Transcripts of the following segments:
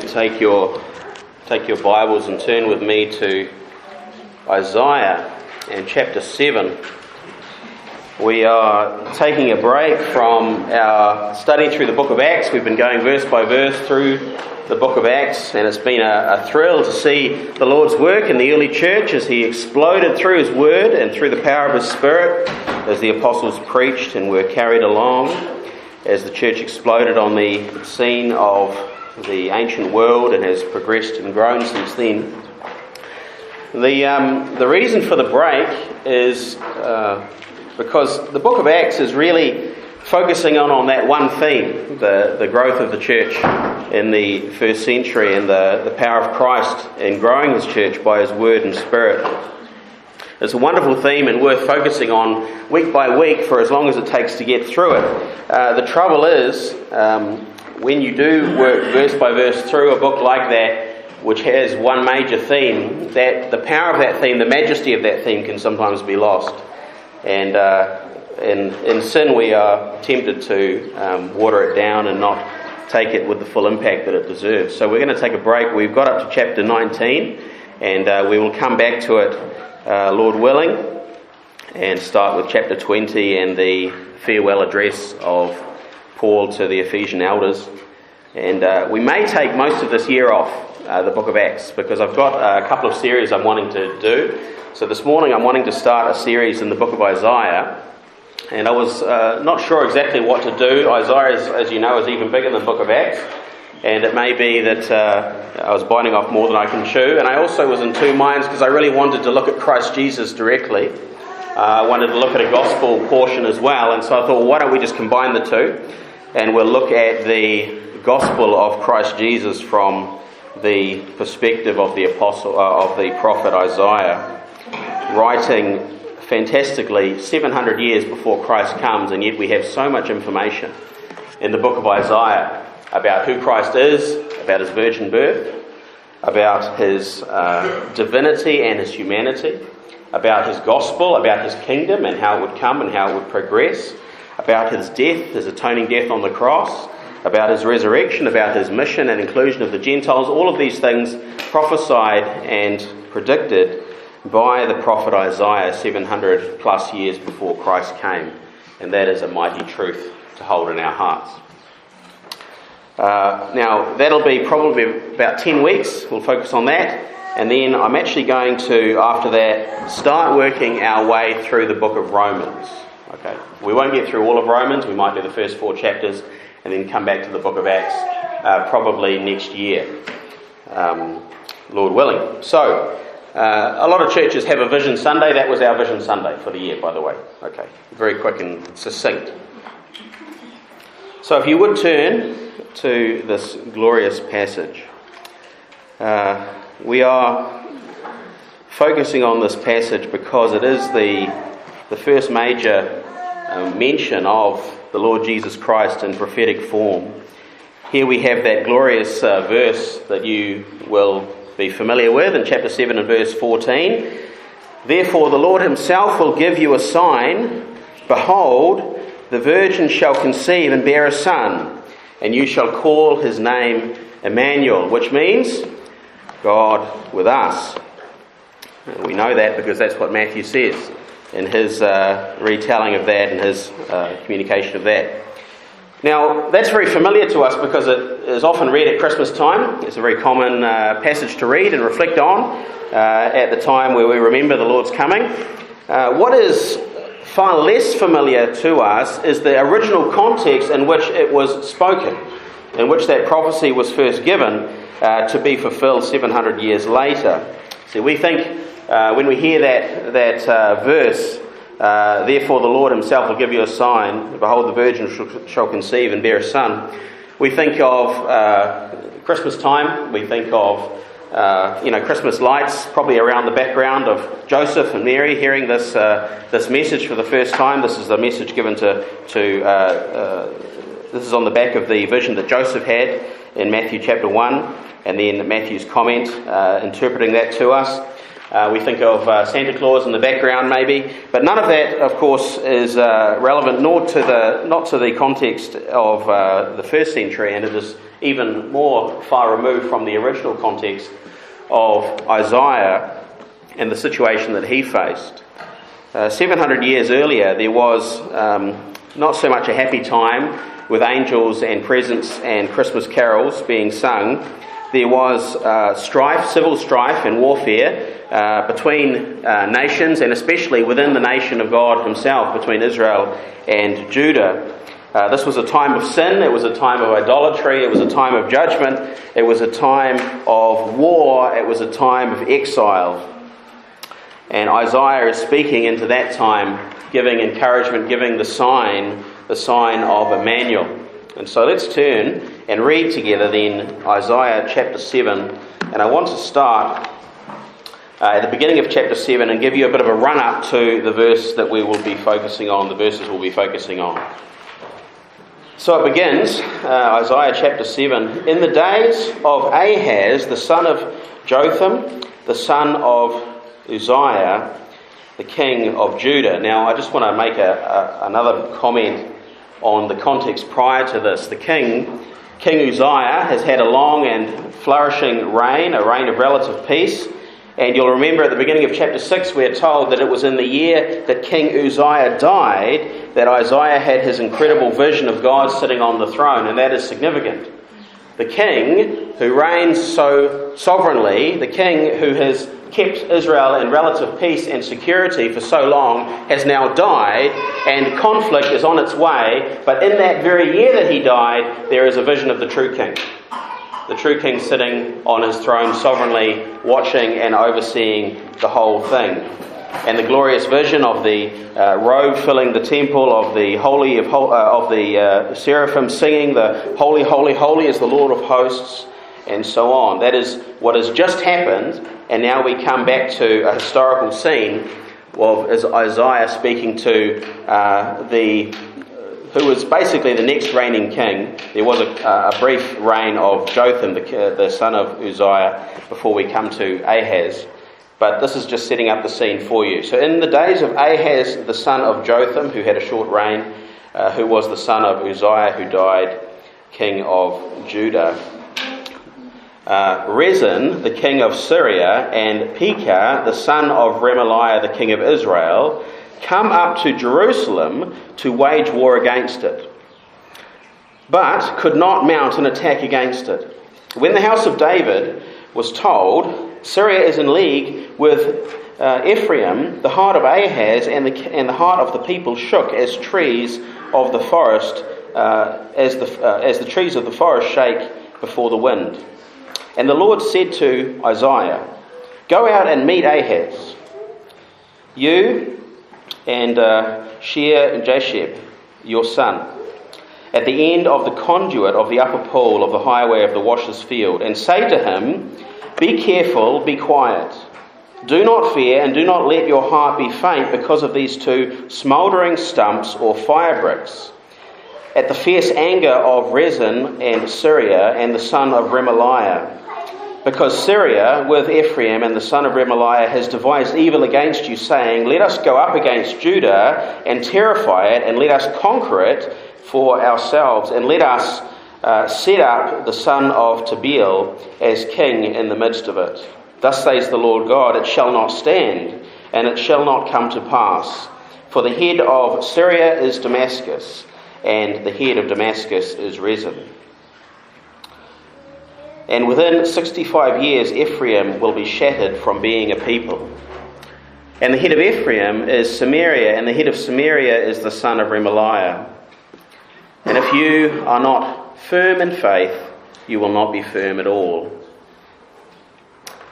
could take your, take your Bibles and turn with me to Isaiah and chapter 7. We are taking a break from our study through the book of Acts. We've been going verse by verse through the book of Acts, and it's been a, a, thrill to see the Lord's work in the early church as He exploded through His word and through the power of His Spirit as the apostles preached and were carried along, as the church exploded on the scene of the ancient world and has progressed and grown since then. The, um, the reason for the break is uh, because the book of Acts is really focusing on, on that one theme the, the growth of the church in the first century and the, the power of Christ in growing his church by his word and spirit. It's a wonderful theme and worth focusing on week by week for as long as it takes to get through it. Uh, the trouble is, um, when you do work verse by verse through a book like that, which has one major theme, that the power of that theme, the majesty of that theme, can sometimes be lost. And uh, in, in sin, we are tempted to um, water it down and not take it with the full impact that it deserves. So we're going to take a break. We've got up to chapter 19, and uh, we will come back to it, uh, Lord willing, and start with chapter 20 and the farewell address of Paul to the Ephesian elders. And uh, we may take most of this year off, uh, the book of Acts, because I've got a couple of series I'm wanting to do. So this morning I'm wanting to start a series in the book of Isaiah. And I was uh, not sure exactly what to do. Isaiah, is, as you know, is even bigger than the book of Acts. And it may be that uh, I was biting off more than I can chew. And I also was in two minds because I really wanted to look at Christ Jesus directly. Uh, I wanted to look at a gospel portion as well. And so I thought, why don't we just combine the two? And we'll look at the gospel of Christ Jesus from the perspective of the apostle uh, of the prophet Isaiah, writing fantastically 700 years before Christ comes, and yet we have so much information in the book of Isaiah about who Christ is, about his virgin birth, about his uh, divinity and his humanity, about his gospel, about his kingdom and how it would come and how it would progress about his death, his atoning death on the cross, about his resurrection, about his mission and inclusion of the Gentiles, all of these things prophesied and predicted by the prophet Isaiah 700 plus years before Christ came. And that is a mighty truth to hold in our hearts. Uh, now, that'll be probably about 10 weeks. We'll focus on that. And then I'm actually going to, after that, start working our way through the book of Romans. Okay, we won't get through all of Romans. We might do the first four chapters and then come back to the book of Acts uh, probably next year, um, Lord willing. So, uh, a lot of churches have a Vision Sunday. That was our Vision Sunday for the year, by the way. Okay, very quick and succinct. So, if you would turn to this glorious passage, uh, we are focusing on this passage because it is the, the first major mention of the Lord Jesus Christ in prophetic form. Here we have that glorious uh, verse that you will be familiar with in chapter 7 and verse 14. Therefore, the Lord Himself will give you a sign. Behold, the virgin shall conceive and bear a son, and you shall call his name Emmanuel, which means God with us. We know that because that's what Matthew says in his uh, retelling of that and his uh, communication of that. Now, that's very familiar to us because it is often read at Christmas time. It's a very common uh, passage to read and reflect on uh, at the time where we remember the Lord's coming. Uh, what is far less familiar to us is the original context in which it was spoken, in which that prophecy was first given uh, to be fulfilled 700 years later. See, we think uh, when we hear that, that uh, verse, uh, therefore the Lord himself will give you a sign, behold, the virgin shall, shall conceive and bear a son, we think of uh, Christmas time, we think of uh, you know, Christmas lights probably around the background of Joseph and Mary hearing this, uh, this message for the first time. This is the message given to, to this is on the back of the vision that Joseph had in Matthew chapter 1, and then Matthew's comment interpreting that to us. Uh, we think of uh, Santa Claus in the background, maybe, but none of that, of course, is uh, relevant nor to the not to the context of uh, the first century, and it is even more far removed from the original context of Isaiah and the situation that he faced. Uh, 700 years earlier, there was um, not so much a happy time with angels and presents and Christmas carols being sung. There was uh, strife, civil strife, and warfare uh, between uh, nations, and especially within the nation of God Himself, between Israel and Judah. Uh, this was a time of sin, it was a time of idolatry, it was a time of judgment, it was a time of war, it was a time of exile. And Isaiah is speaking into that time, giving encouragement, giving the sign, the sign of Emmanuel. And so let's turn and read together then Isaiah chapter 7. And I want to start uh, at the beginning of chapter 7 and give you a bit of a run up to the verse that we will be focusing on, the verses we'll be focusing on. So it begins, uh, Isaiah chapter 7. In the days of Ahaz, the son of Jotham, the son of Uzziah, the king of Judah. Now, I just want to make a, a, another comment on the context prior to this. The king, King Uzziah, has had a long and flourishing reign, a reign of relative peace. And you'll remember at the beginning of chapter 6, we're told that it was in the year that King Uzziah died that Isaiah had his incredible vision of God sitting on the throne, and that is significant. The king who reigns so sovereignly, the king who has kept Israel in relative peace and security for so long has now died, and conflict is on its way. But in that very year that he died, there is a vision of the true king. The true king sitting on his throne sovereignly, watching and overseeing the whole thing. And the glorious vision of the uh, robe filling the temple, of the holy of, uh, of the uh, seraphim singing, the holy, holy, holy is the Lord of hosts and so on. That is what has just happened, and now we come back to a historical scene of Isaiah speaking to uh, the who was basically the next reigning king. There was a, a brief reign of Jotham, the, the son of Uzziah, before we come to Ahaz. But this is just setting up the scene for you. So, in the days of Ahaz, the son of Jotham, who had a short reign, uh, who was the son of Uzziah, who died king of Judah, uh, Rezin, the king of Syria, and Pekah, the son of Remaliah, the king of Israel, come up to Jerusalem to wage war against it, but could not mount an attack against it. When the house of David was told, Syria is in league with uh, Ephraim, the heart of Ahaz and the, and the heart of the people shook as trees of the forest, uh, as, the, uh, as the trees of the forest shake before the wind. And the Lord said to Isaiah, Go out and meet Ahaz, you and uh, Shear and Jashub, your son, at the end of the conduit of the upper pool of the highway of the washer's field, and say to him, Be careful, be quiet. Do not fear, and do not let your heart be faint because of these two smouldering stumps or firebrands at the fierce anger of Rezin and Syria and the son of Remaliah because Syria, with Ephraim and the son of Remaliah, has devised evil against you, saying, Let us go up against Judah and terrify it, and let us conquer it for ourselves, and let us uh, set up the son of Tabeel as king in the midst of it. Thus says the Lord God, It shall not stand, and it shall not come to pass. For the head of Syria is Damascus, and the head of Damascus is Rezin. And within 65 years, Ephraim will be shattered from being a people. And the head of Ephraim is Samaria, and the head of Samaria is the son of Remaliah. And if you are not firm in faith, you will not be firm at all.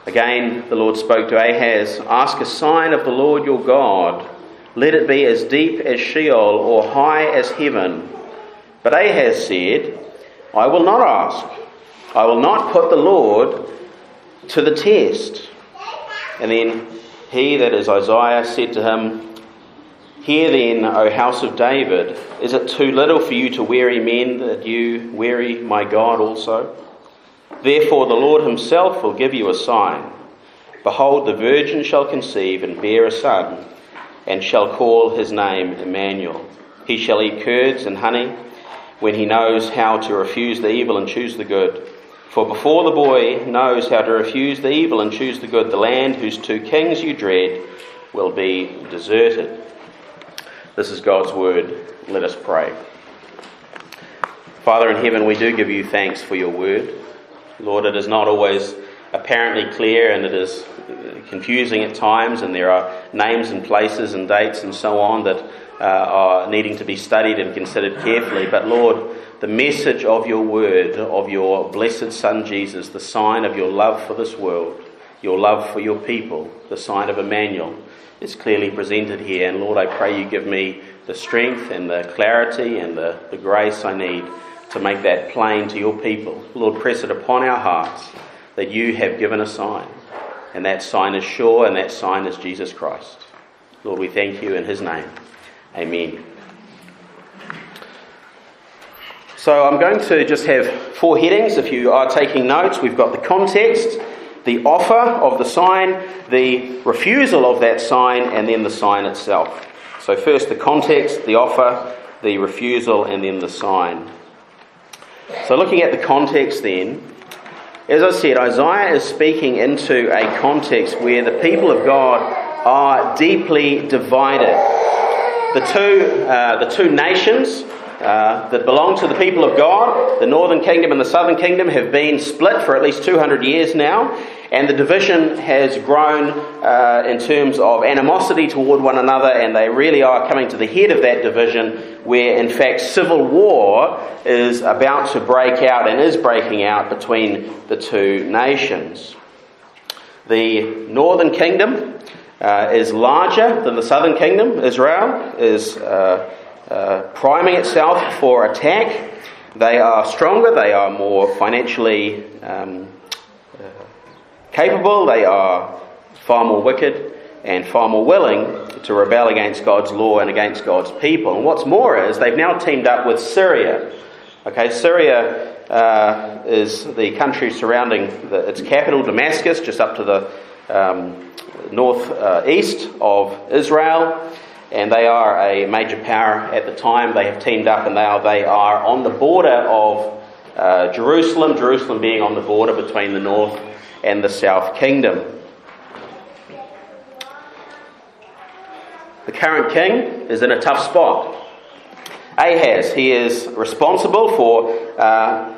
Again, the Lord spoke to Ahaz Ask a sign of the Lord your God. Let it be as deep as Sheol or high as heaven. But Ahaz said, I will not ask. I will not put the Lord to the test. And then he, that is Isaiah, said to him, Hear then, O house of David, is it too little for you to weary men that you weary my God also? Therefore, the Lord himself will give you a sign. Behold, the virgin shall conceive and bear a son, and shall call his name Emmanuel. He shall eat curds and honey when he knows how to refuse the evil and choose the good. For before the boy knows how to refuse the evil and choose the good, the land whose two kings you dread will be deserted. This is God's word. Let us pray. Father in heaven, we do give you thanks for your word. Lord, it is not always apparently clear and it is confusing at times, and there are names and places and dates and so on that uh, are needing to be studied and considered carefully. But Lord, the message of your word, of your blessed Son Jesus, the sign of your love for this world, your love for your people, the sign of Emmanuel, is clearly presented here. And Lord, I pray you give me the strength and the clarity and the, the grace I need to make that plain to your people. Lord, press it upon our hearts that you have given a sign. And that sign is sure, and that sign is Jesus Christ. Lord, we thank you in his name. Amen. So I'm going to just have four headings. If you are taking notes, we've got the context, the offer of the sign, the refusal of that sign, and then the sign itself. So, first the context, the offer, the refusal, and then the sign. So, looking at the context then, as I said, Isaiah is speaking into a context where the people of God are deeply divided. The two, uh, the two nations uh, that belong to the people of God, the northern kingdom and the southern kingdom, have been split for at least 200 years now, and the division has grown uh, in terms of animosity toward one another, and they really are coming to the head of that division, where in fact civil war is about to break out and is breaking out between the two nations. The northern kingdom uh, is larger than the southern kingdom. Israel is uh, uh, priming itself for attack. They are stronger, they are more financially um, uh, capable, they are far more wicked and far more willing to rebel against God's law and against God's people. And what's more is they've now teamed up with Syria. Okay, Syria uh, is the country surrounding the, its capital, Damascus, just up to the um, northeast uh, of Israel and they are a major power at the time. They have teamed up and now they are on the border of uh, Jerusalem, Jerusalem being on the border between the north and the south kingdom. The current king is in a tough spot. Ahaz, he is responsible for uh,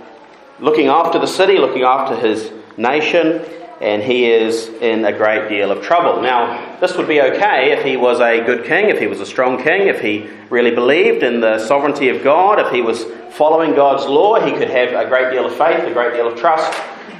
looking after the city, looking after his nation, and he is in a great deal of trouble. Now, this would be okay if he was a good king, if he was a strong king, if he really believed in the sovereignty of God, if he was following God's law, he could have a great deal of faith, a great deal of trust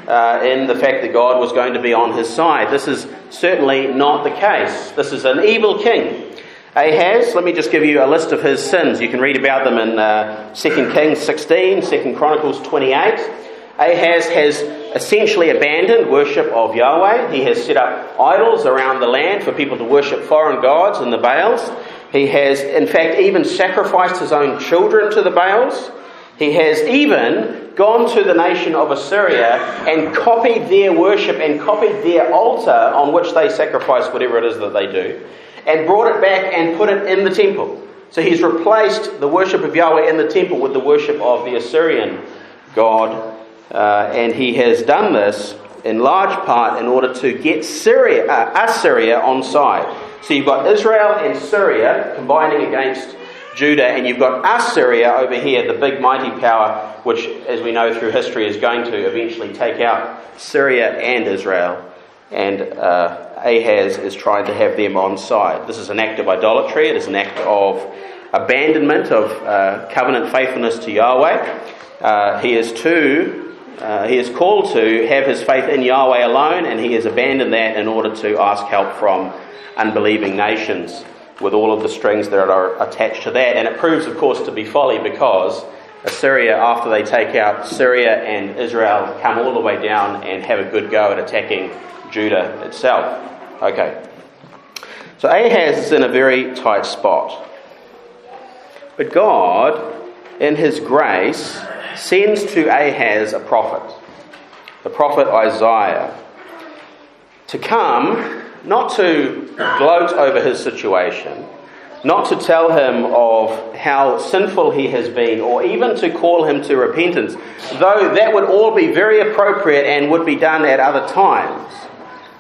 uh, in the fact that God was going to be on his side. This is certainly not the case. This is an evil king. Ahaz, let me just give you a list of his sins. You can read about them in uh, 2 Kings 16, 2 Chronicles 28. Ahaz has essentially abandoned worship of Yahweh. He has set up idols around the land for people to worship foreign gods and the Baals. He has, in fact, even sacrificed his own children to the Baals. He has even gone to the nation of Assyria and copied their worship and copied their altar on which they sacrifice whatever it is that they do, and brought it back and put it in the temple. So he's replaced the worship of Yahweh in the temple with the worship of the Assyrian god uh, and he has done this in large part in order to get Syria, uh, Assyria on side. So you've got Israel and Syria combining against Judah, and you've got Assyria over here, the big mighty power, which, as we know through history, is going to eventually take out Syria and Israel. And uh, Ahaz is trying to have them on side. This is an act of idolatry, it is an act of abandonment of uh, covenant faithfulness to Yahweh. Uh, he is too uh, he is called to have his faith in Yahweh alone, and he has abandoned that in order to ask help from unbelieving nations with all of the strings that are attached to that. And it proves, of course, to be folly because Assyria, after they take out Syria and Israel, come all the way down and have a good go at attacking Judah itself. Okay. So Ahaz is in a very tight spot. But God, in his grace, sends to Ahaz a prophet, the prophet Isaiah, to come not to gloat over his situation, not to tell him of how sinful he has been, or even to call him to repentance, though that would all be very appropriate and would be done at other times.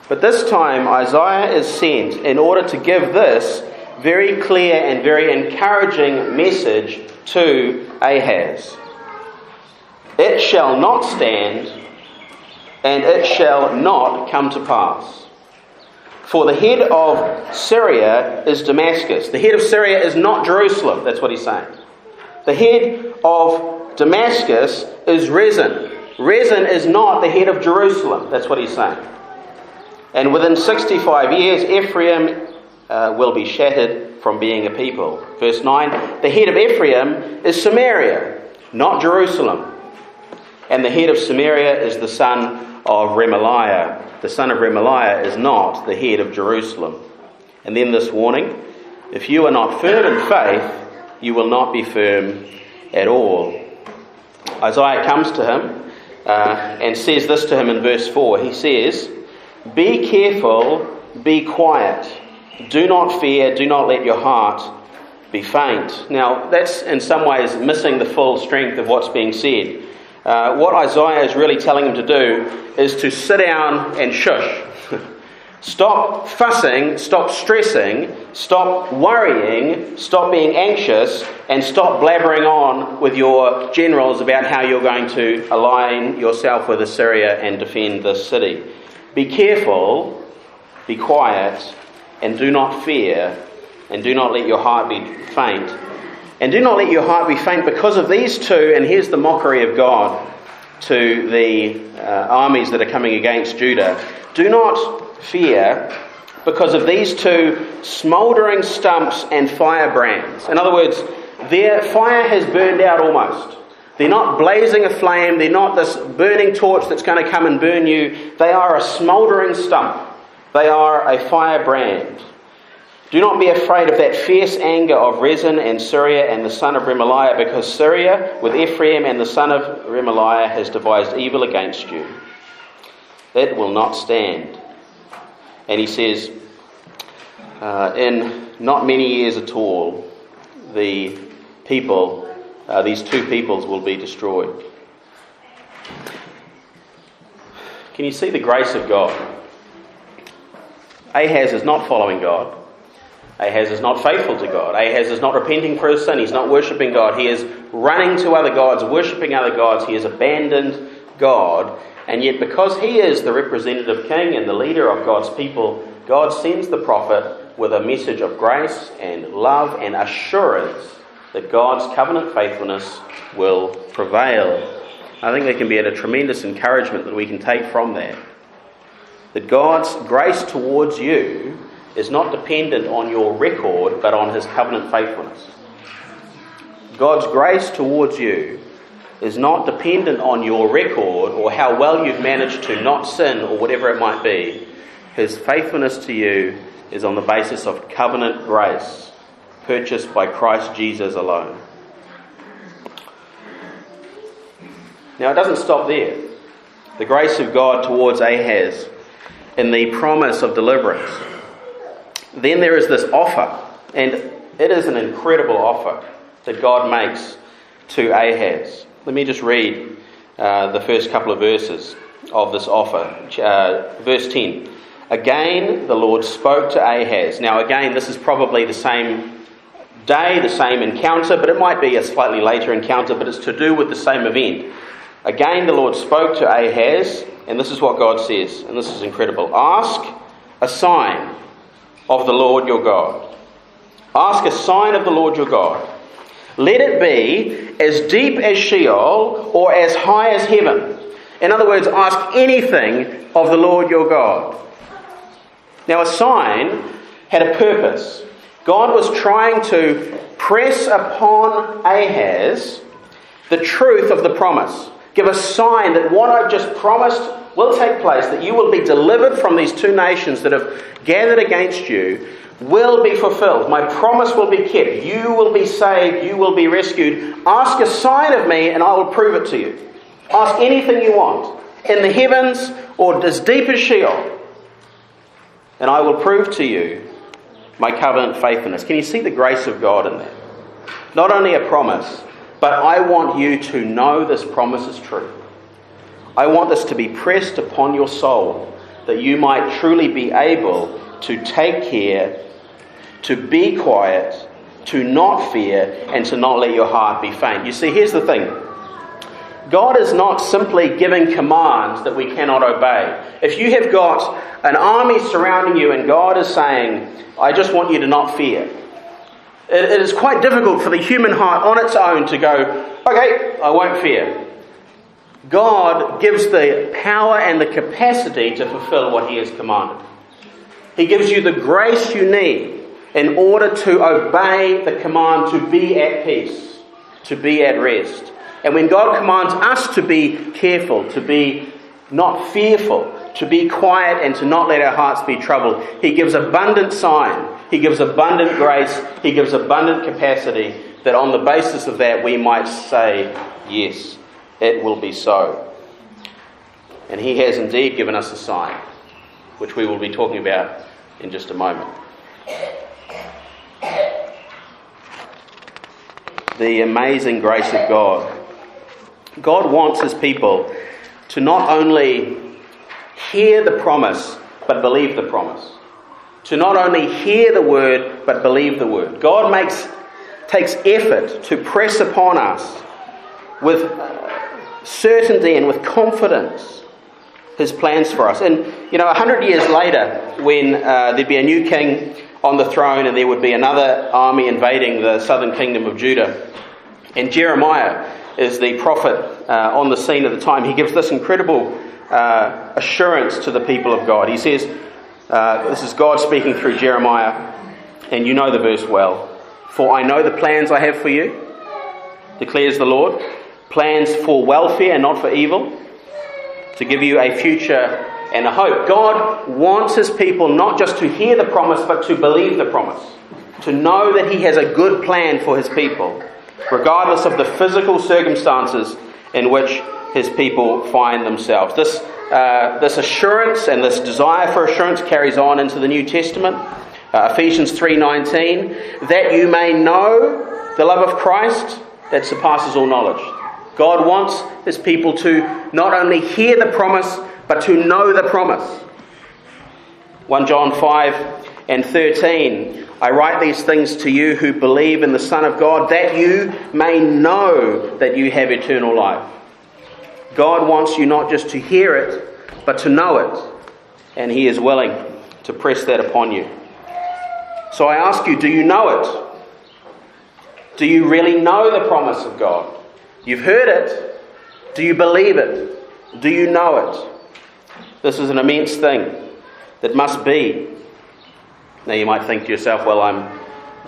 But this time, Isaiah is sent in order to give this very clear and very encouraging message to Ahaz It shall not stand, and it shall not come to pass. For the head of Syria is Damascus. The head of Syria is not Jerusalem. That's what he's saying. The head of Damascus is Rezin. Rezin is not the head of Jerusalem. That's what he's saying. And within 65 years, Ephraim uh, will be shattered from being a people. Verse 9 The head of Ephraim is Samaria, not Jerusalem. And the head of Samaria is the son of Remaliah the son of Remaliah is not the head of Jerusalem. And then this warning if you are not firm in faith, you will not be firm at all. Isaiah comes to him uh, and says this to him in verse 4. He says, Be careful, be quiet. Do not fear, do not let your heart be faint. Now, that's in some ways missing the full strength of what's being said. Uh, what Isaiah is really telling him to do is to sit down and shush. stop fussing, stop stressing, stop worrying, stop being anxious, and stop blabbering on with your generals about how you're going to align yourself with Assyria and defend this city. Be careful, be quiet, and do not fear, and do not let your heart be faint and do not let your heart be faint because of these two, and here's the mockery of God to the uh, armies that are coming against Judah. Do not fear because of these two smouldering stumps and firebrands. In other words, their fire has burned out almost. They're not blazing a flame, they're not this burning torch that's going to come and burn you. They are a smouldering stump, they are a firebrand. Do not be afraid of that fierce anger of Rezin and Syria and the son of Remaliah, because Syria, with Ephraim and the son of Remaliah, has devised evil against you. It will not stand. And he says, uh, in not many years at all, the people, uh, these two peoples, will be destroyed. Can you see the grace of God? Ahaz is not following God. Ahaz is not faithful to God. Ahaz is not repenting for his sin. He's not worshipping God. He is running to other gods, worshipping other gods. He has abandoned God. And yet, because he is the representative king and the leader of God's people, God sends the prophet with a message of grace and love and assurance that God's covenant faithfulness will prevail. I think there can be a tremendous encouragement that we can take from that. That God's grace towards you is not dependent on your record, but on his covenant faithfulness. God's grace towards you is not dependent on your record or how well you've managed to not sin or whatever it might be. His faithfulness to you is on the basis of covenant grace purchased by Christ Jesus alone. Now, it doesn't stop there. The grace of God towards Ahaz in the promise of deliverance then there is this offer, and it is an incredible offer that God makes to Ahaz. Let me just read uh, the first couple of verses of this offer. Uh, verse 10. Again, the Lord spoke to Ahaz. Now, again, this is probably the same day, the same encounter, but it might be a slightly later encounter, but it's to do with the same event. Again, the Lord spoke to Ahaz, and this is what God says, and this is incredible. Ask a sign of the Lord your God. Ask a sign of the Lord your God. Let it be as deep as Sheol or as high as heaven. In other words, ask anything of the Lord your God. Now, a sign had a purpose. God was trying to press upon Ahaz the truth of the promise. Give a sign that what I've just promised will take place, that you will be delivered from these two nations that have gathered against you, will be fulfilled. My promise will be kept. You will be saved. You will be rescued. Ask a sign of me, and I will prove it to you. Ask anything you want, in the heavens or as deep as Sheol, and I will prove to you my covenant faithfulness. Can you see the grace of God in that? Not only a promise, but I want you to know this promise is true. I want this to be pressed upon your soul that you might truly be able to take care, to be quiet, to not fear, and to not let your heart be faint. You see, here's the thing God is not simply giving commands that we cannot obey. If you have got an army surrounding you and God is saying, I just want you to not fear, it, it is quite difficult for the human heart on its own to go, okay, I won't fear. God gives the power and the capacity to fulfill what He has commanded. He gives you the grace you need in order to obey the command to be at peace, to be at rest. And when God commands us to be careful, to be not fearful, to be quiet, and to not let our hearts be troubled, He gives abundant sign, He gives abundant grace, He gives abundant capacity that on the basis of that we might say, Yes, it will be so. And He has indeed given us a sign, which we will be talking about in just a moment. The amazing grace of God God wants his people to not only hear the promise, but believe the promise. To not only hear the word, but believe the word. God makes, takes effort to press upon us with certainty and with confidence his plans for us. And, you know, a hundred years later, when uh, there'd be a new king on the throne and there would be another army invading the southern kingdom of Judah, and Jeremiah is the prophet uh, on the scene at the time. He gives this incredible uh, assurance to the people of God. He says, uh, This is God speaking through Jeremiah, and you know the verse well. For I know the plans I have for you, declares the Lord plans for welfare and not for evil, to give you a future and a hope. God wants his people not just to hear the promise, but to believe the promise, to know that he has a good plan for his people regardless of the physical circumstances in which his people find themselves. This, uh, this assurance and this desire for assurance carries on into the New Testament. Uh, Ephesians 3:19, that you may know the love of Christ that surpasses all knowledge. God wants his people to not only hear the promise, but to know the promise. 1 John 5 and 13, I write these things to you who believe in the Son of God, that you may know that you have eternal life. God wants you not just to hear it, but to know it, and He is willing to press that upon you. So I ask you, do you know it? Do you really know the promise of God? You've heard it. Do you believe it? Do you know it? This is an immense thing that must be now you might think to yourself, well, I'm,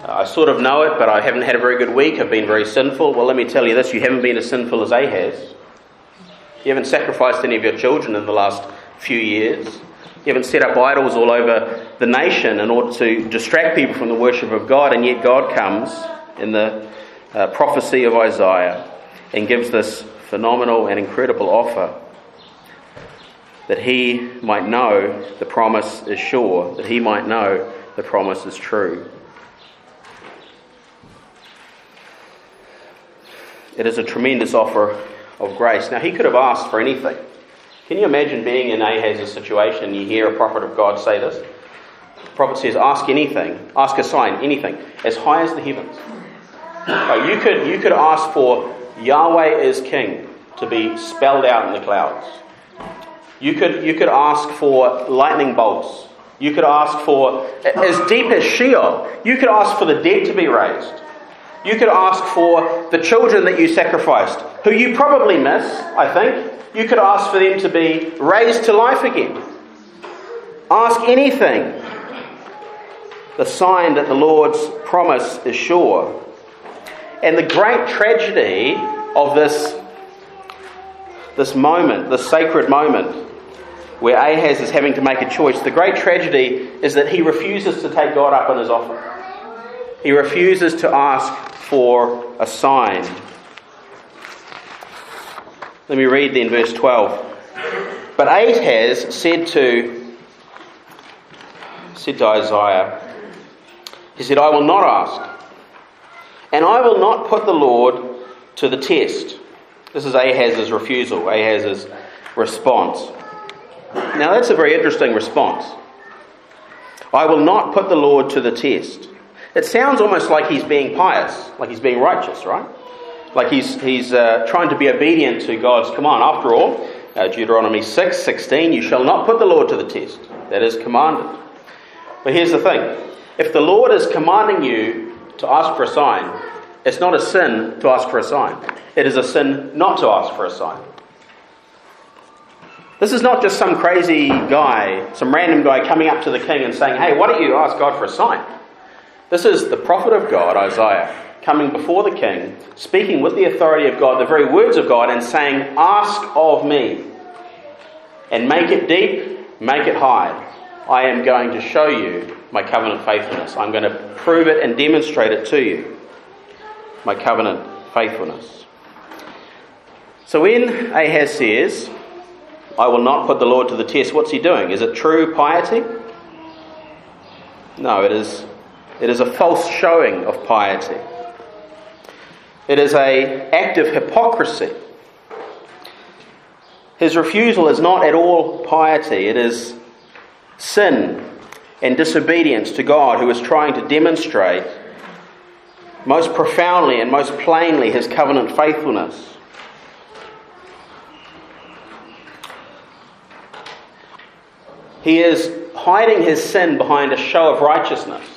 I sort of know it, but I haven't had a very good week. I've been very sinful. Well, let me tell you this you haven't been as sinful as Ahaz. You haven't sacrificed any of your children in the last few years. You haven't set up idols all over the nation in order to distract people from the worship of God, and yet God comes in the uh, prophecy of Isaiah and gives this phenomenal and incredible offer that he might know the promise is sure, that he might know the promise is true. It is a tremendous offer of grace. Now, he could have asked for anything. Can you imagine being in Ahaz's situation? You hear a prophet of God say this. The prophet says, Ask anything, ask a sign, anything, as high as the heavens. Oh, you, could, you could ask for Yahweh is king to be spelled out in the clouds. You could, you could ask for lightning bolts you could ask for, as deep as Sheol, you could ask for the dead to be raised. You could ask for the children that you sacrificed, who you probably miss, I think. You could ask for them to be raised to life again. Ask anything. The sign that the Lord's promise is sure. And the great tragedy of this, this moment, this sacred moment, where Ahaz is having to make a choice. The great tragedy is that he refuses to take God up on his offer. He refuses to ask for a sign. Let me read then verse 12. But Ahaz said to, said to Isaiah, He said, I will not ask. And I will not put the Lord to the test. This is Ahaz's refusal, Ahaz's response. Now, that's a very interesting response. I will not put the Lord to the test. It sounds almost like he's being pious, like he's being righteous, right? Like he's, he's uh, trying to be obedient to God's command. After all, uh, Deuteronomy 6 16, you shall not put the Lord to the test. That is commanded. But here's the thing if the Lord is commanding you to ask for a sign, it's not a sin to ask for a sign. It is a sin not to ask for a sign. This is not just some crazy guy, some random guy coming up to the king and saying, Hey, why don't you ask God for a sign? This is the prophet of God, Isaiah, coming before the king, speaking with the authority of God, the very words of God, and saying, Ask of me, and make it deep, make it high. I am going to show you my covenant faithfulness. I'm going to prove it and demonstrate it to you. My covenant faithfulness. So when Ahaz says, I will not put the Lord to the test. What's he doing? Is it true piety? No, it is, it is a false showing of piety. It is a act of hypocrisy. His refusal is not at all piety, it is sin and disobedience to God who is trying to demonstrate most profoundly and most plainly his covenant faithfulness. He is hiding his sin behind a show of righteousness.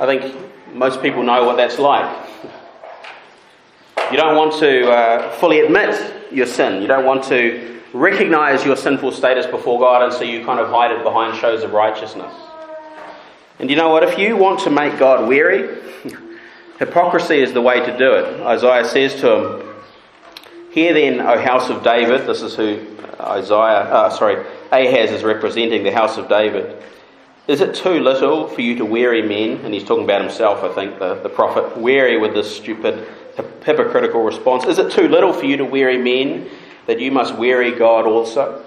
I think most people know what that's like. You don't want to uh, fully admit your sin. You don't want to recognize your sinful status before God, and so you kind of hide it behind shows of righteousness. And you know what? If you want to make God weary, hypocrisy is the way to do it. Isaiah says to him, Hear then, O house of David, this is who Isaiah, uh, sorry, Ahaz is representing the house of David. Is it too little for you to weary men? And he's talking about himself, I think, the, the prophet, weary with this stupid, hypocritical response. Is it too little for you to weary men that you must weary God also?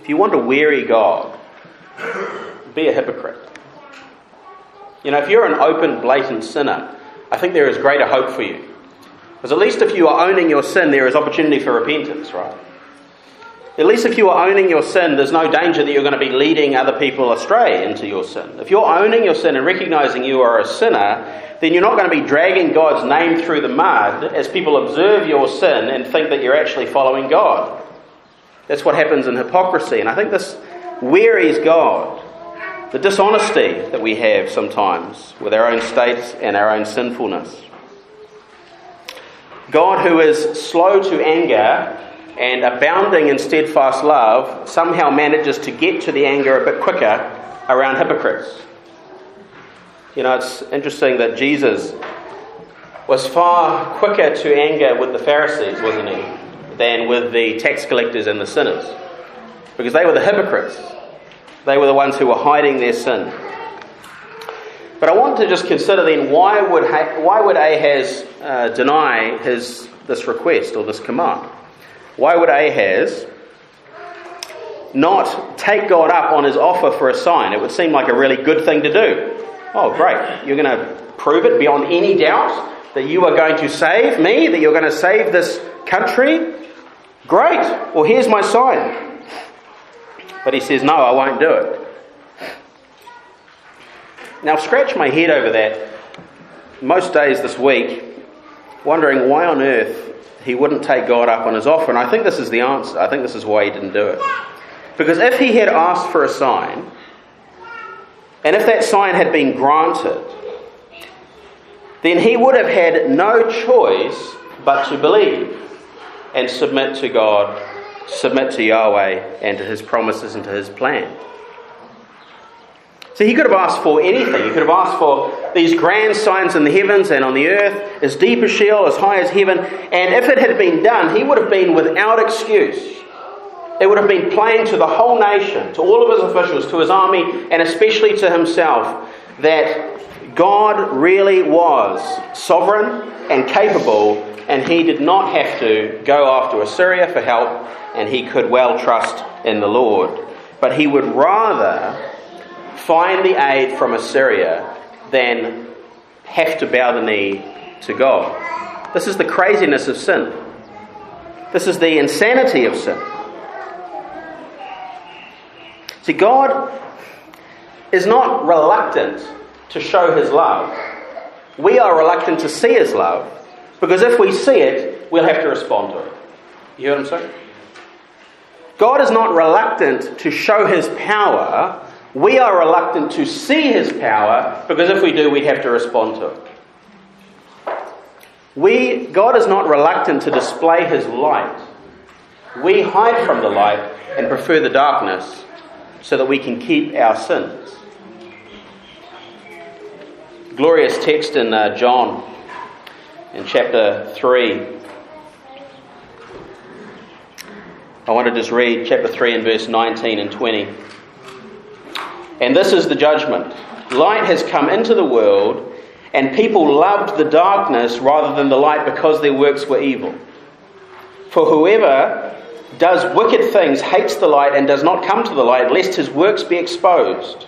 If you want to weary God, be a hypocrite. You know, if you're an open, blatant sinner, I think there is greater hope for you. Because at least if you are owning your sin, there is opportunity for repentance, right? At least if you are owning your sin, there's no danger that you're going to be leading other people astray into your sin. If you're owning your sin and recognizing you are a sinner, then you're not going to be dragging God's name through the mud as people observe your sin and think that you're actually following God. That's what happens in hypocrisy. And I think this wearies God. The dishonesty that we have sometimes with our own states and our own sinfulness. God, who is slow to anger and abounding in steadfast love, somehow manages to get to the anger a bit quicker around hypocrites. You know, it's interesting that Jesus was far quicker to anger with the Pharisees, wasn't he, than with the tax collectors and the sinners. Because they were the hypocrites. They were the ones who were hiding their sin. But I want to just consider then why would, why would Ahaz uh, deny his, this request or this command? Why would Ahaz not take God up on his offer for a sign? It would seem like a really good thing to do. Oh, great. You're going to prove it beyond any doubt that you are going to save me, that you're going to save this country. Great. Well, here's my sign. But he says, No, I won't do it. Now, scratch my head over that most days this week, wondering why on earth he wouldn't take God up on his offer. And I think this is the answer. I think this is why he didn't do it. Because if he had asked for a sign, and if that sign had been granted, then he would have had no choice but to believe and submit to God, submit to Yahweh and to his promises and to his plan. So he could have asked for anything. He could have asked for these grand signs in the heavens and on the earth, as deep as Sheol, as high as heaven. And if it had been done, he would have been without excuse. It would have been plain to the whole nation, to all of his officials, to his army, and especially to himself, that God really was sovereign and capable, and he did not have to go after Assyria for help, and he could well trust in the Lord. But he would rather find the aid from Assyria than have to bow the knee to God. This is the craziness of sin. This is the insanity of sin. See, God is not reluctant to show his love. We are reluctant to see his love because if we see it, we'll have to respond to it. You heard him say? God is not reluctant to show his power. We are reluctant to see his power because if we do, we'd have to respond to it. We, God is not reluctant to display his light. We hide from the light and prefer the darkness so that we can keep our sins. Glorious text in uh, John in chapter 3. I want to just read chapter 3 and verse 19 and 20. And this is the judgment light has come into the world, and people loved the darkness rather than the light because their works were evil. For whoever does wicked things hates the light and does not come to the light, lest his works be exposed.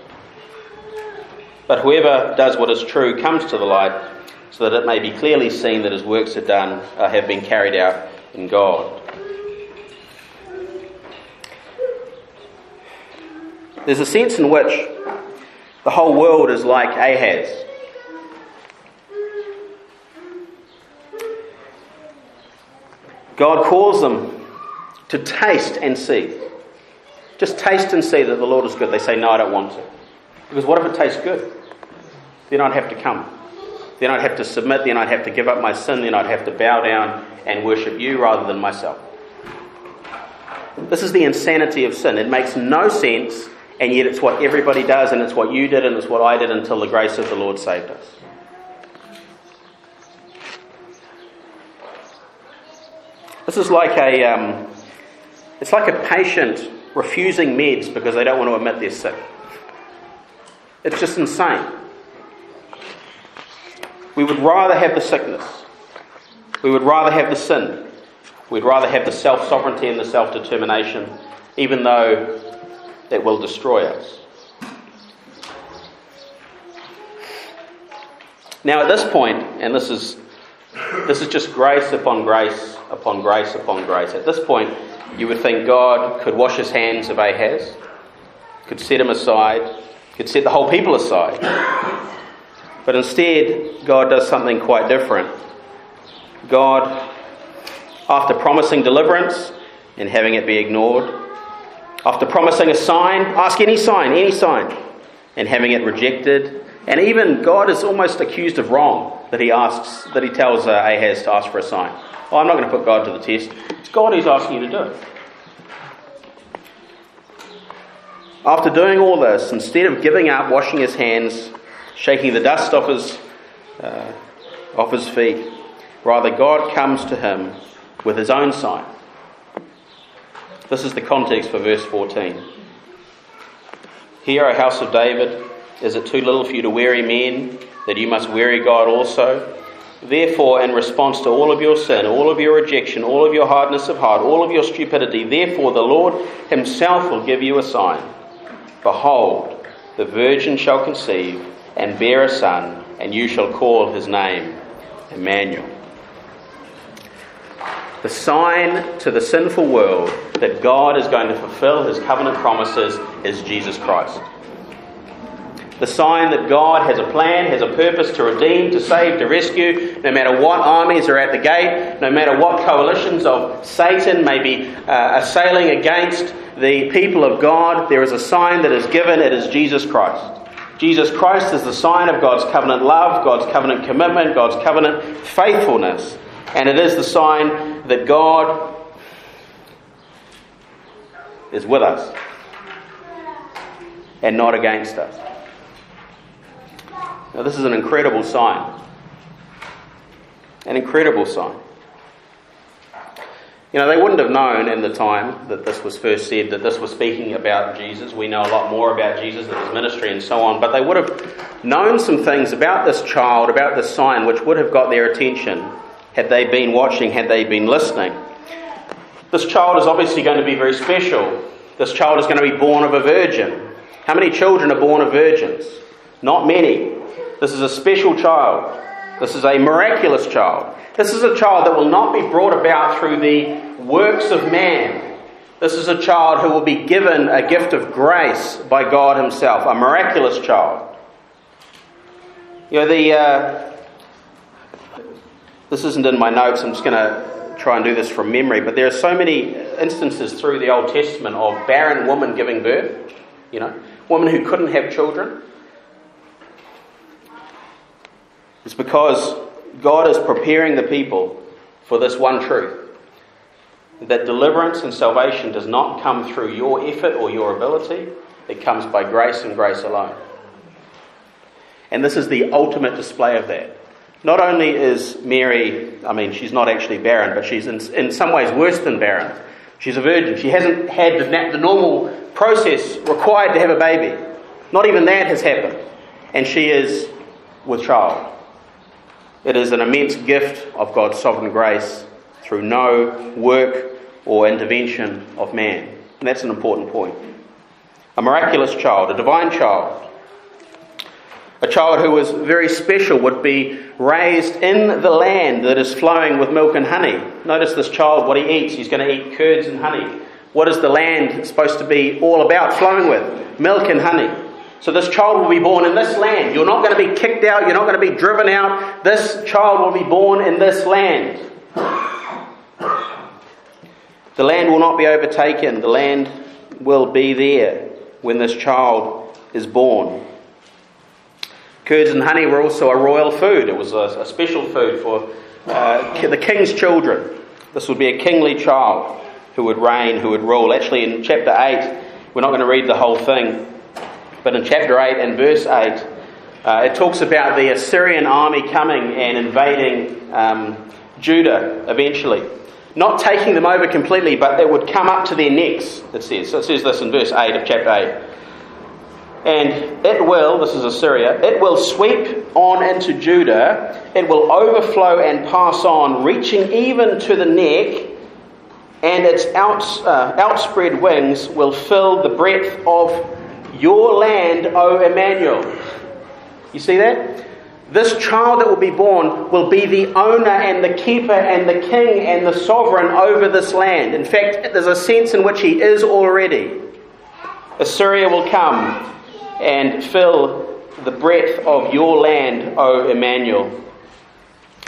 But whoever does what is true comes to the light, so that it may be clearly seen that his works are done, uh, have been carried out in God. There's a sense in which the whole world is like Ahaz. God calls them to taste and see. Just taste and see that the Lord is good. They say, No, I don't want to. Because what if it tastes good? Then I'd have to come. Then I'd have to submit. Then I'd have to give up my sin. Then I'd have to bow down and worship you rather than myself. This is the insanity of sin. It makes no sense and yet it's what everybody does, and it's what you did, and it's what I did until the grace of the Lord saved us. This is like a, um, it's like a patient refusing meds because they don't want to admit they're sick. It's just insane. We would rather have the sickness. We would rather have the sin. We'd rather have the self sovereignty and the self determination, even though that will destroy us. Now, at this point, and this is, this is just grace upon grace upon grace upon grace, at this point, you would think God could wash his hands of Ahaz, could set him aside, could set the whole people aside. But instead, God does something quite different. God, after promising deliverance and having it be ignored, after promising a sign, ask any sign, any sign, and having it rejected. And even God is almost accused of wrong that he asks, that he tells uh, Ahaz to ask for a sign. I'm not going to put God to the test. It's God who's asking you to do it. After doing all this, instead of giving up, washing his hands, shaking the dust off his, uh, off his feet, rather God comes to him with his own sign. This is the context for verse 14. Hear, O house of David, is it too little for you to weary men, that you must weary God also? Therefore, in response to all of your sin, all of your rejection, all of your hardness of heart, all of your stupidity, therefore the Lord Himself will give you a sign. Behold, the virgin shall conceive and bear a son, and you shall call his name Emmanuel. The sign to the sinful world that God is going to fulfill his covenant promises is Jesus Christ. The sign that God has a plan, has a purpose to redeem, to save, to rescue, no matter what armies are at the gate, no matter what coalitions of Satan may be uh, assailing against the people of God, there is a sign that is given. It is Jesus Christ. Jesus Christ is the sign of God's covenant love, God's covenant commitment, God's covenant faithfulness. And it is the sign that God is with us and not against us. Now, this is an incredible sign. An incredible sign. You know, they wouldn't have known in the time that this was first said that this was speaking about Jesus. We know a lot more about Jesus and his ministry and so on, but they would have known some things about this child, about this sign, which would have got their attention had they been watching, had they been listening. This child is obviously going to be very special. This child is going to be born of a virgin. How many children are born of virgins? Not many. This is a special child. This is a miraculous child. This is a child that will not be brought about through the works of man. This is a child who will be given a gift of grace by God Himself, a miraculous child. You know, the. Uh, this isn't in my notes, I'm just going to try and do this from memory, but there are so many instances through the Old Testament of barren women giving birth, you know, women who couldn't have children. It's because God is preparing the people for this one truth that deliverance and salvation does not come through your effort or your ability, it comes by grace and grace alone. And this is the ultimate display of that. Not only is Mary, I mean, she's not actually barren, but she's in, in some ways worse than barren. She's a virgin. She hasn't had the, the normal process required to have a baby. Not even that has happened. And she is with child. It is an immense gift of God's sovereign grace through no work or intervention of man. And that's an important point. A miraculous child, a divine child, a child who was very special would be raised in the land that is flowing with milk and honey. Notice this child, what he eats. He's going to eat curds and honey. What is the land supposed to be all about flowing with? Milk and honey. So this child will be born in this land. You're not going to be kicked out. You're not going to be driven out. This child will be born in this land. The land will not be overtaken. The land will be there when this child is born. Curds and honey were also a royal food. It was a, a special food for uh, the king's children. This would be a kingly child who would reign, who would rule. Actually, in chapter 8, we're not going to read the whole thing, but in chapter 8 and verse 8, uh, it talks about the Assyrian army coming and invading um, Judah eventually. Not taking them over completely, but they would come up to their necks, it says. So it says this in verse 8 of chapter 8. And it will, this is Assyria, it will sweep on into Judah, it will overflow and pass on, reaching even to the neck, and its uh, outspread wings will fill the breadth of your land, O Emmanuel. You see that? This child that will be born will be the owner and the keeper and the king and the sovereign over this land. In fact, there's a sense in which he is already. Assyria will come and fill the breadth of your land, O Emmanuel.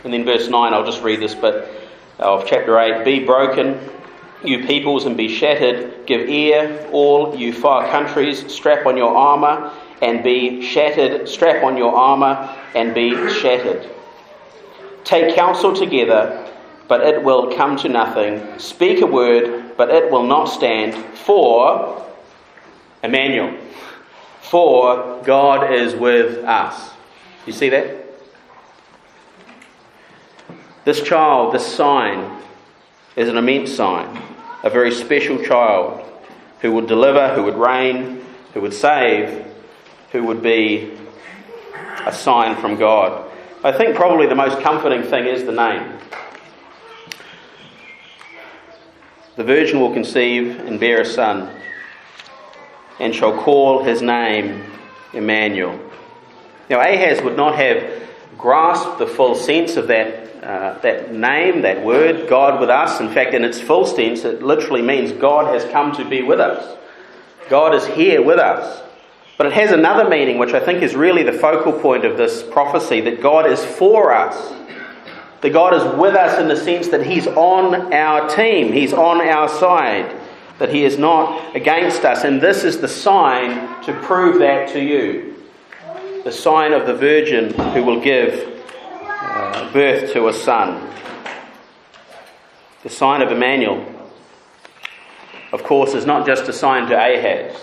And then verse 9, I'll just read this bit uh, of chapter 8. Be broken, you peoples, and be shattered. Give ear, all you far countries. Strap on your armour and be shattered. Strap on your armour and be shattered. Take counsel together, but it will come to nothing. Speak a word, but it will not stand. For Emmanuel, for God is with us. You see that? This child, this sign, is an immense sign. A very special child who would deliver, who would reign, who would save, who would be a sign from God. I think probably the most comforting thing is the name. The virgin will conceive and bear a son, and shall call his name Emmanuel. Now, Ahaz would not have grasped the full sense of that, uh, that name, that word, God with us. In fact, in its full sense, it literally means God has come to be with us. God is here with us. But it has another meaning, which I think is really the focal point of this prophecy that God is for us. That God is with us in the sense that He's on our team, He's on our side, that He is not against us. And this is the sign to prove that to you the sign of the virgin who will give uh, birth to a son. The sign of Emmanuel, of course, is not just a sign to Ahaz.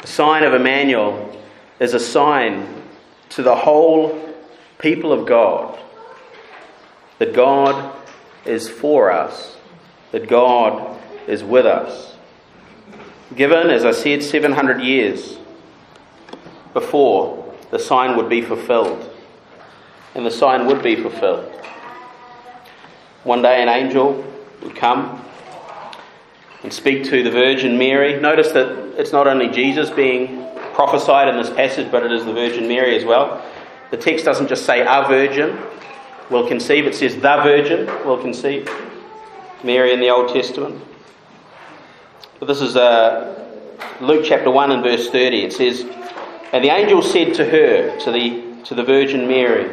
The sign of Emmanuel is a sign to the whole people of God that God is for us, that God is with us. Given, as I said, 700 years before the sign would be fulfilled. And the sign would be fulfilled. One day an angel would come and speak to the Virgin Mary. Notice that it's not only Jesus being prophesied in this passage, but it is the Virgin Mary as well. The text doesn't just say a virgin will conceive, it says the virgin will conceive. Mary in the Old Testament. But this is uh, Luke chapter 1 and verse 30. It says, And the angel said to her, to the, to the Virgin Mary,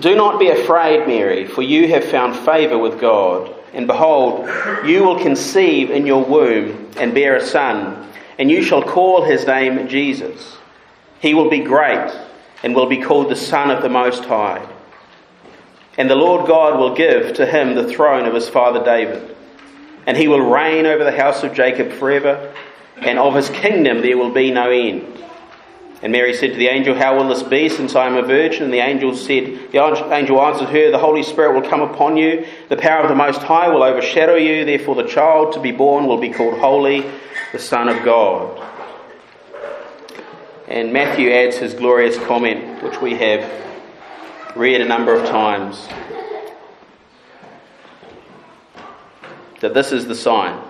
Do not be afraid, Mary, for you have found favour with God. And behold, you will conceive in your womb and bear a son, and you shall call his name Jesus. He will be great and will be called the Son of the Most High. And the Lord God will give to him the throne of his father David, and he will reign over the house of Jacob forever, and of his kingdom there will be no end. And Mary said to the angel, How will this be, since I am a virgin? And the angel said, The angel answered her, The Holy Spirit will come upon you, the power of the Most High will overshadow you, therefore the child to be born will be called Holy, the Son of God. And Matthew adds his glorious comment, which we have read a number of times, that this is the sign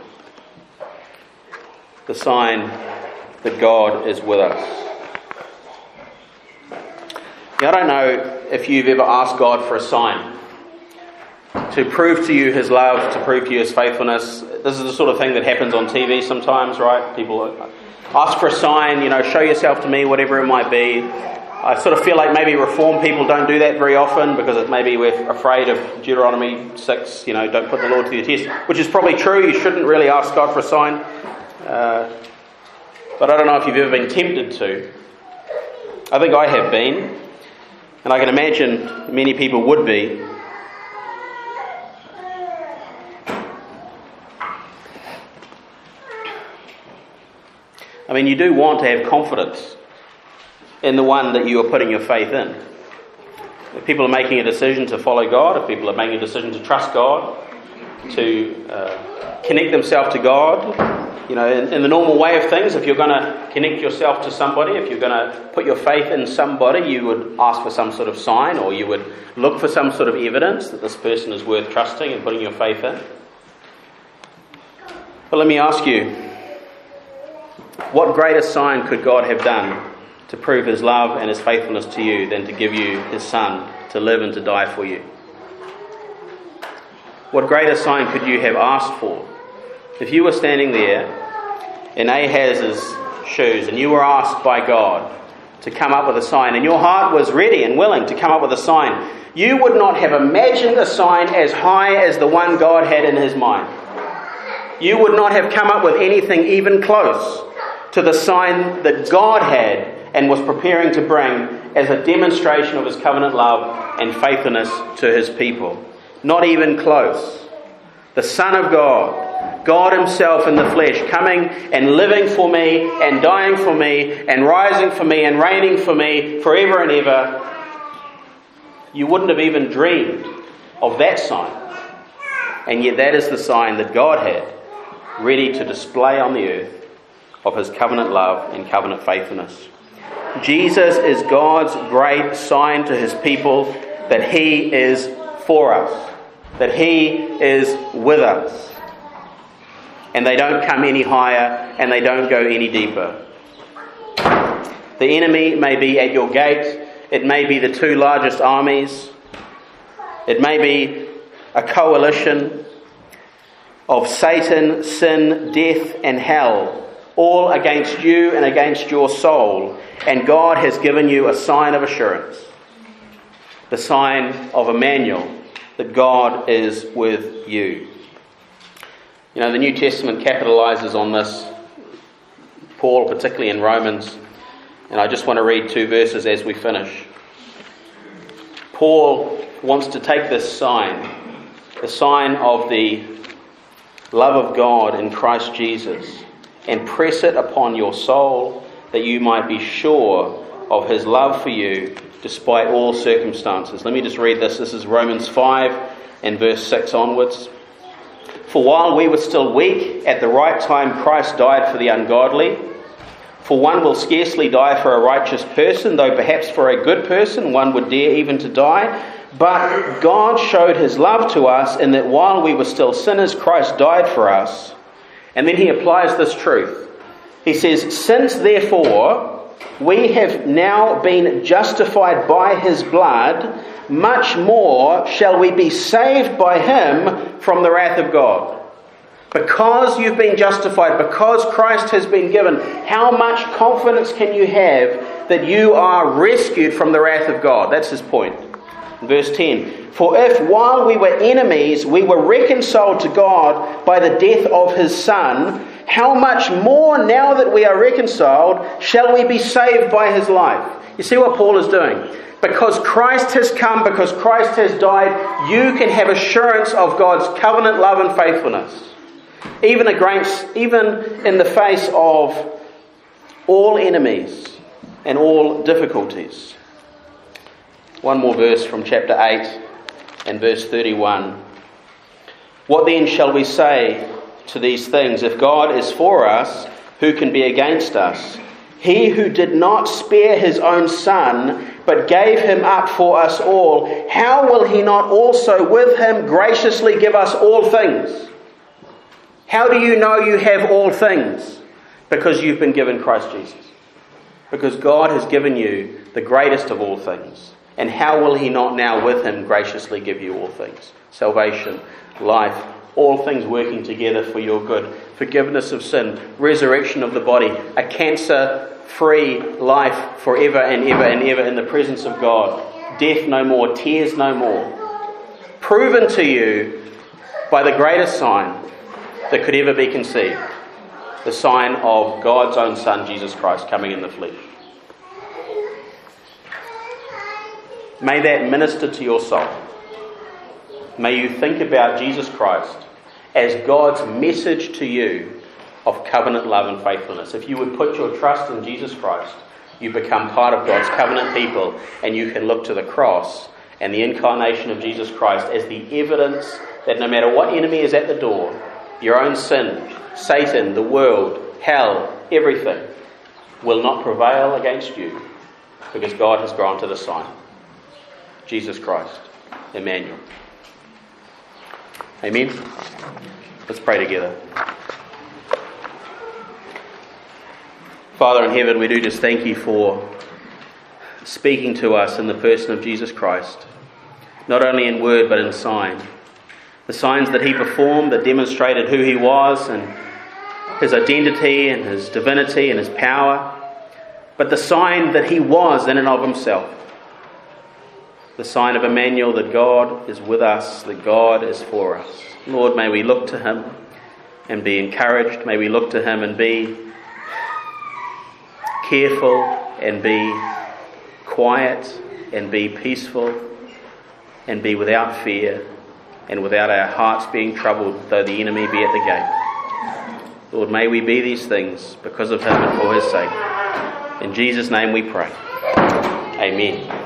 the sign that God is with us. Now, I don't know if you've ever asked God for a sign to prove to you His love, to prove to you His faithfulness. This is the sort of thing that happens on TV sometimes, right? People ask for a sign, you know, show yourself to me, whatever it might be. I sort of feel like maybe reform people don't do that very often because maybe we're afraid of Deuteronomy 6, you know, don't put the Lord to the test, which is probably true. You shouldn't really ask God for a sign. Uh, but I don't know if you've ever been tempted to. I think I have been. And I can imagine many people would be. I mean, you do want to have confidence in the one that you are putting your faith in. If people are making a decision to follow God, if people are making a decision to trust God, to uh, connect themselves to God, you know, in, in, the normal way of things, if you're going to connect yourself to somebody, if you're going to put your faith in somebody, you would ask for some sort of sign or you would look for some sort of evidence that this person is worth trusting and putting your faith in. But let me ask you what greater sign could God have done to prove his love and his faithfulness to you than to give you his son to live and to die for you? What greater sign could you have asked for? If you were standing there in Ahaz's shoes and you were asked by God to come up with a sign, and your heart was ready and willing to come up with a sign, you would not have imagined a sign as high as the one God had in his mind. You would not have come up with anything even close to the sign that God had and was preparing to bring as a demonstration of his covenant love and faithfulness to his people. Not even close. The Son of God God Himself in the flesh, coming and living for me, and dying for me, and rising for me, and reigning for me forever and ever, you wouldn't have even dreamed of that sign. And yet, that is the sign that God had ready to display on the earth of His covenant love and covenant faithfulness. Jesus is God's great sign to His people that He is for us, that He is with us. And they don't come any higher and they don't go any deeper. The enemy may be at your gate, it may be the two largest armies, it may be a coalition of Satan, sin, death, and hell, all against you and against your soul. And God has given you a sign of assurance the sign of Emmanuel, that God is with you. You know, the New Testament capitalizes on this, Paul, particularly in Romans, and I just want to read two verses as we finish. Paul wants to take this sign, the sign of the love of God in Christ Jesus, and press it upon your soul that you might be sure of his love for you despite all circumstances. Let me just read this. This is Romans 5 and verse 6 onwards. For while we were still weak, at the right time Christ died for the ungodly. For one will scarcely die for a righteous person, though perhaps for a good person one would dare even to die. But God showed his love to us in that while we were still sinners, Christ died for us. And then he applies this truth. He says, Since therefore we have now been justified by his blood, much more shall we be saved by him from the wrath of God. Because you've been justified, because Christ has been given, how much confidence can you have that you are rescued from the wrath of God? That's his point. Verse 10 For if while we were enemies we were reconciled to God by the death of his Son, how much more now that we are reconciled shall we be saved by his life? You see what Paul is doing? Because Christ has come, because Christ has died, you can have assurance of God's covenant love and faithfulness. Even against, even in the face of all enemies and all difficulties. One more verse from chapter 8 and verse 31. What then shall we say to these things? If God is for us, who can be against us? He who did not spare his own son, but gave him up for us all, how will he not also with him graciously give us all things? How do you know you have all things? Because you've been given Christ Jesus. Because God has given you the greatest of all things. And how will he not now with him graciously give you all things? Salvation, life, all things working together for your good, forgiveness of sin, resurrection of the body, a cancer free life forever and ever and ever in the presence of God, death no more, tears no more. Proven to you by the greatest sign that could ever be conceived the sign of God's own Son, Jesus Christ, coming in the flesh. May that minister to your soul. May you think about Jesus Christ as God's message to you of covenant love and faithfulness. If you would put your trust in Jesus Christ, you become part of God's covenant people and you can look to the cross and the incarnation of Jesus Christ as the evidence that no matter what enemy is at the door, your own sin, Satan, the world, hell, everything, will not prevail against you because God has granted a sign. Jesus Christ, Emmanuel. Amen. Let's pray together. Father in heaven, we do just thank you for speaking to us in the person of Jesus Christ, not only in word but in sign. The signs that he performed that demonstrated who he was and his identity and his divinity and his power, but the sign that he was in and of himself the sign of Emmanuel that God is with us, that God is for us. Lord, may we look to Him and be encouraged. May we look to Him and be careful and be quiet and be peaceful and be without fear and without our hearts being troubled, though the enemy be at the gate. Lord, may we be these things because of Him and for His sake. In Jesus' name we pray. Amen.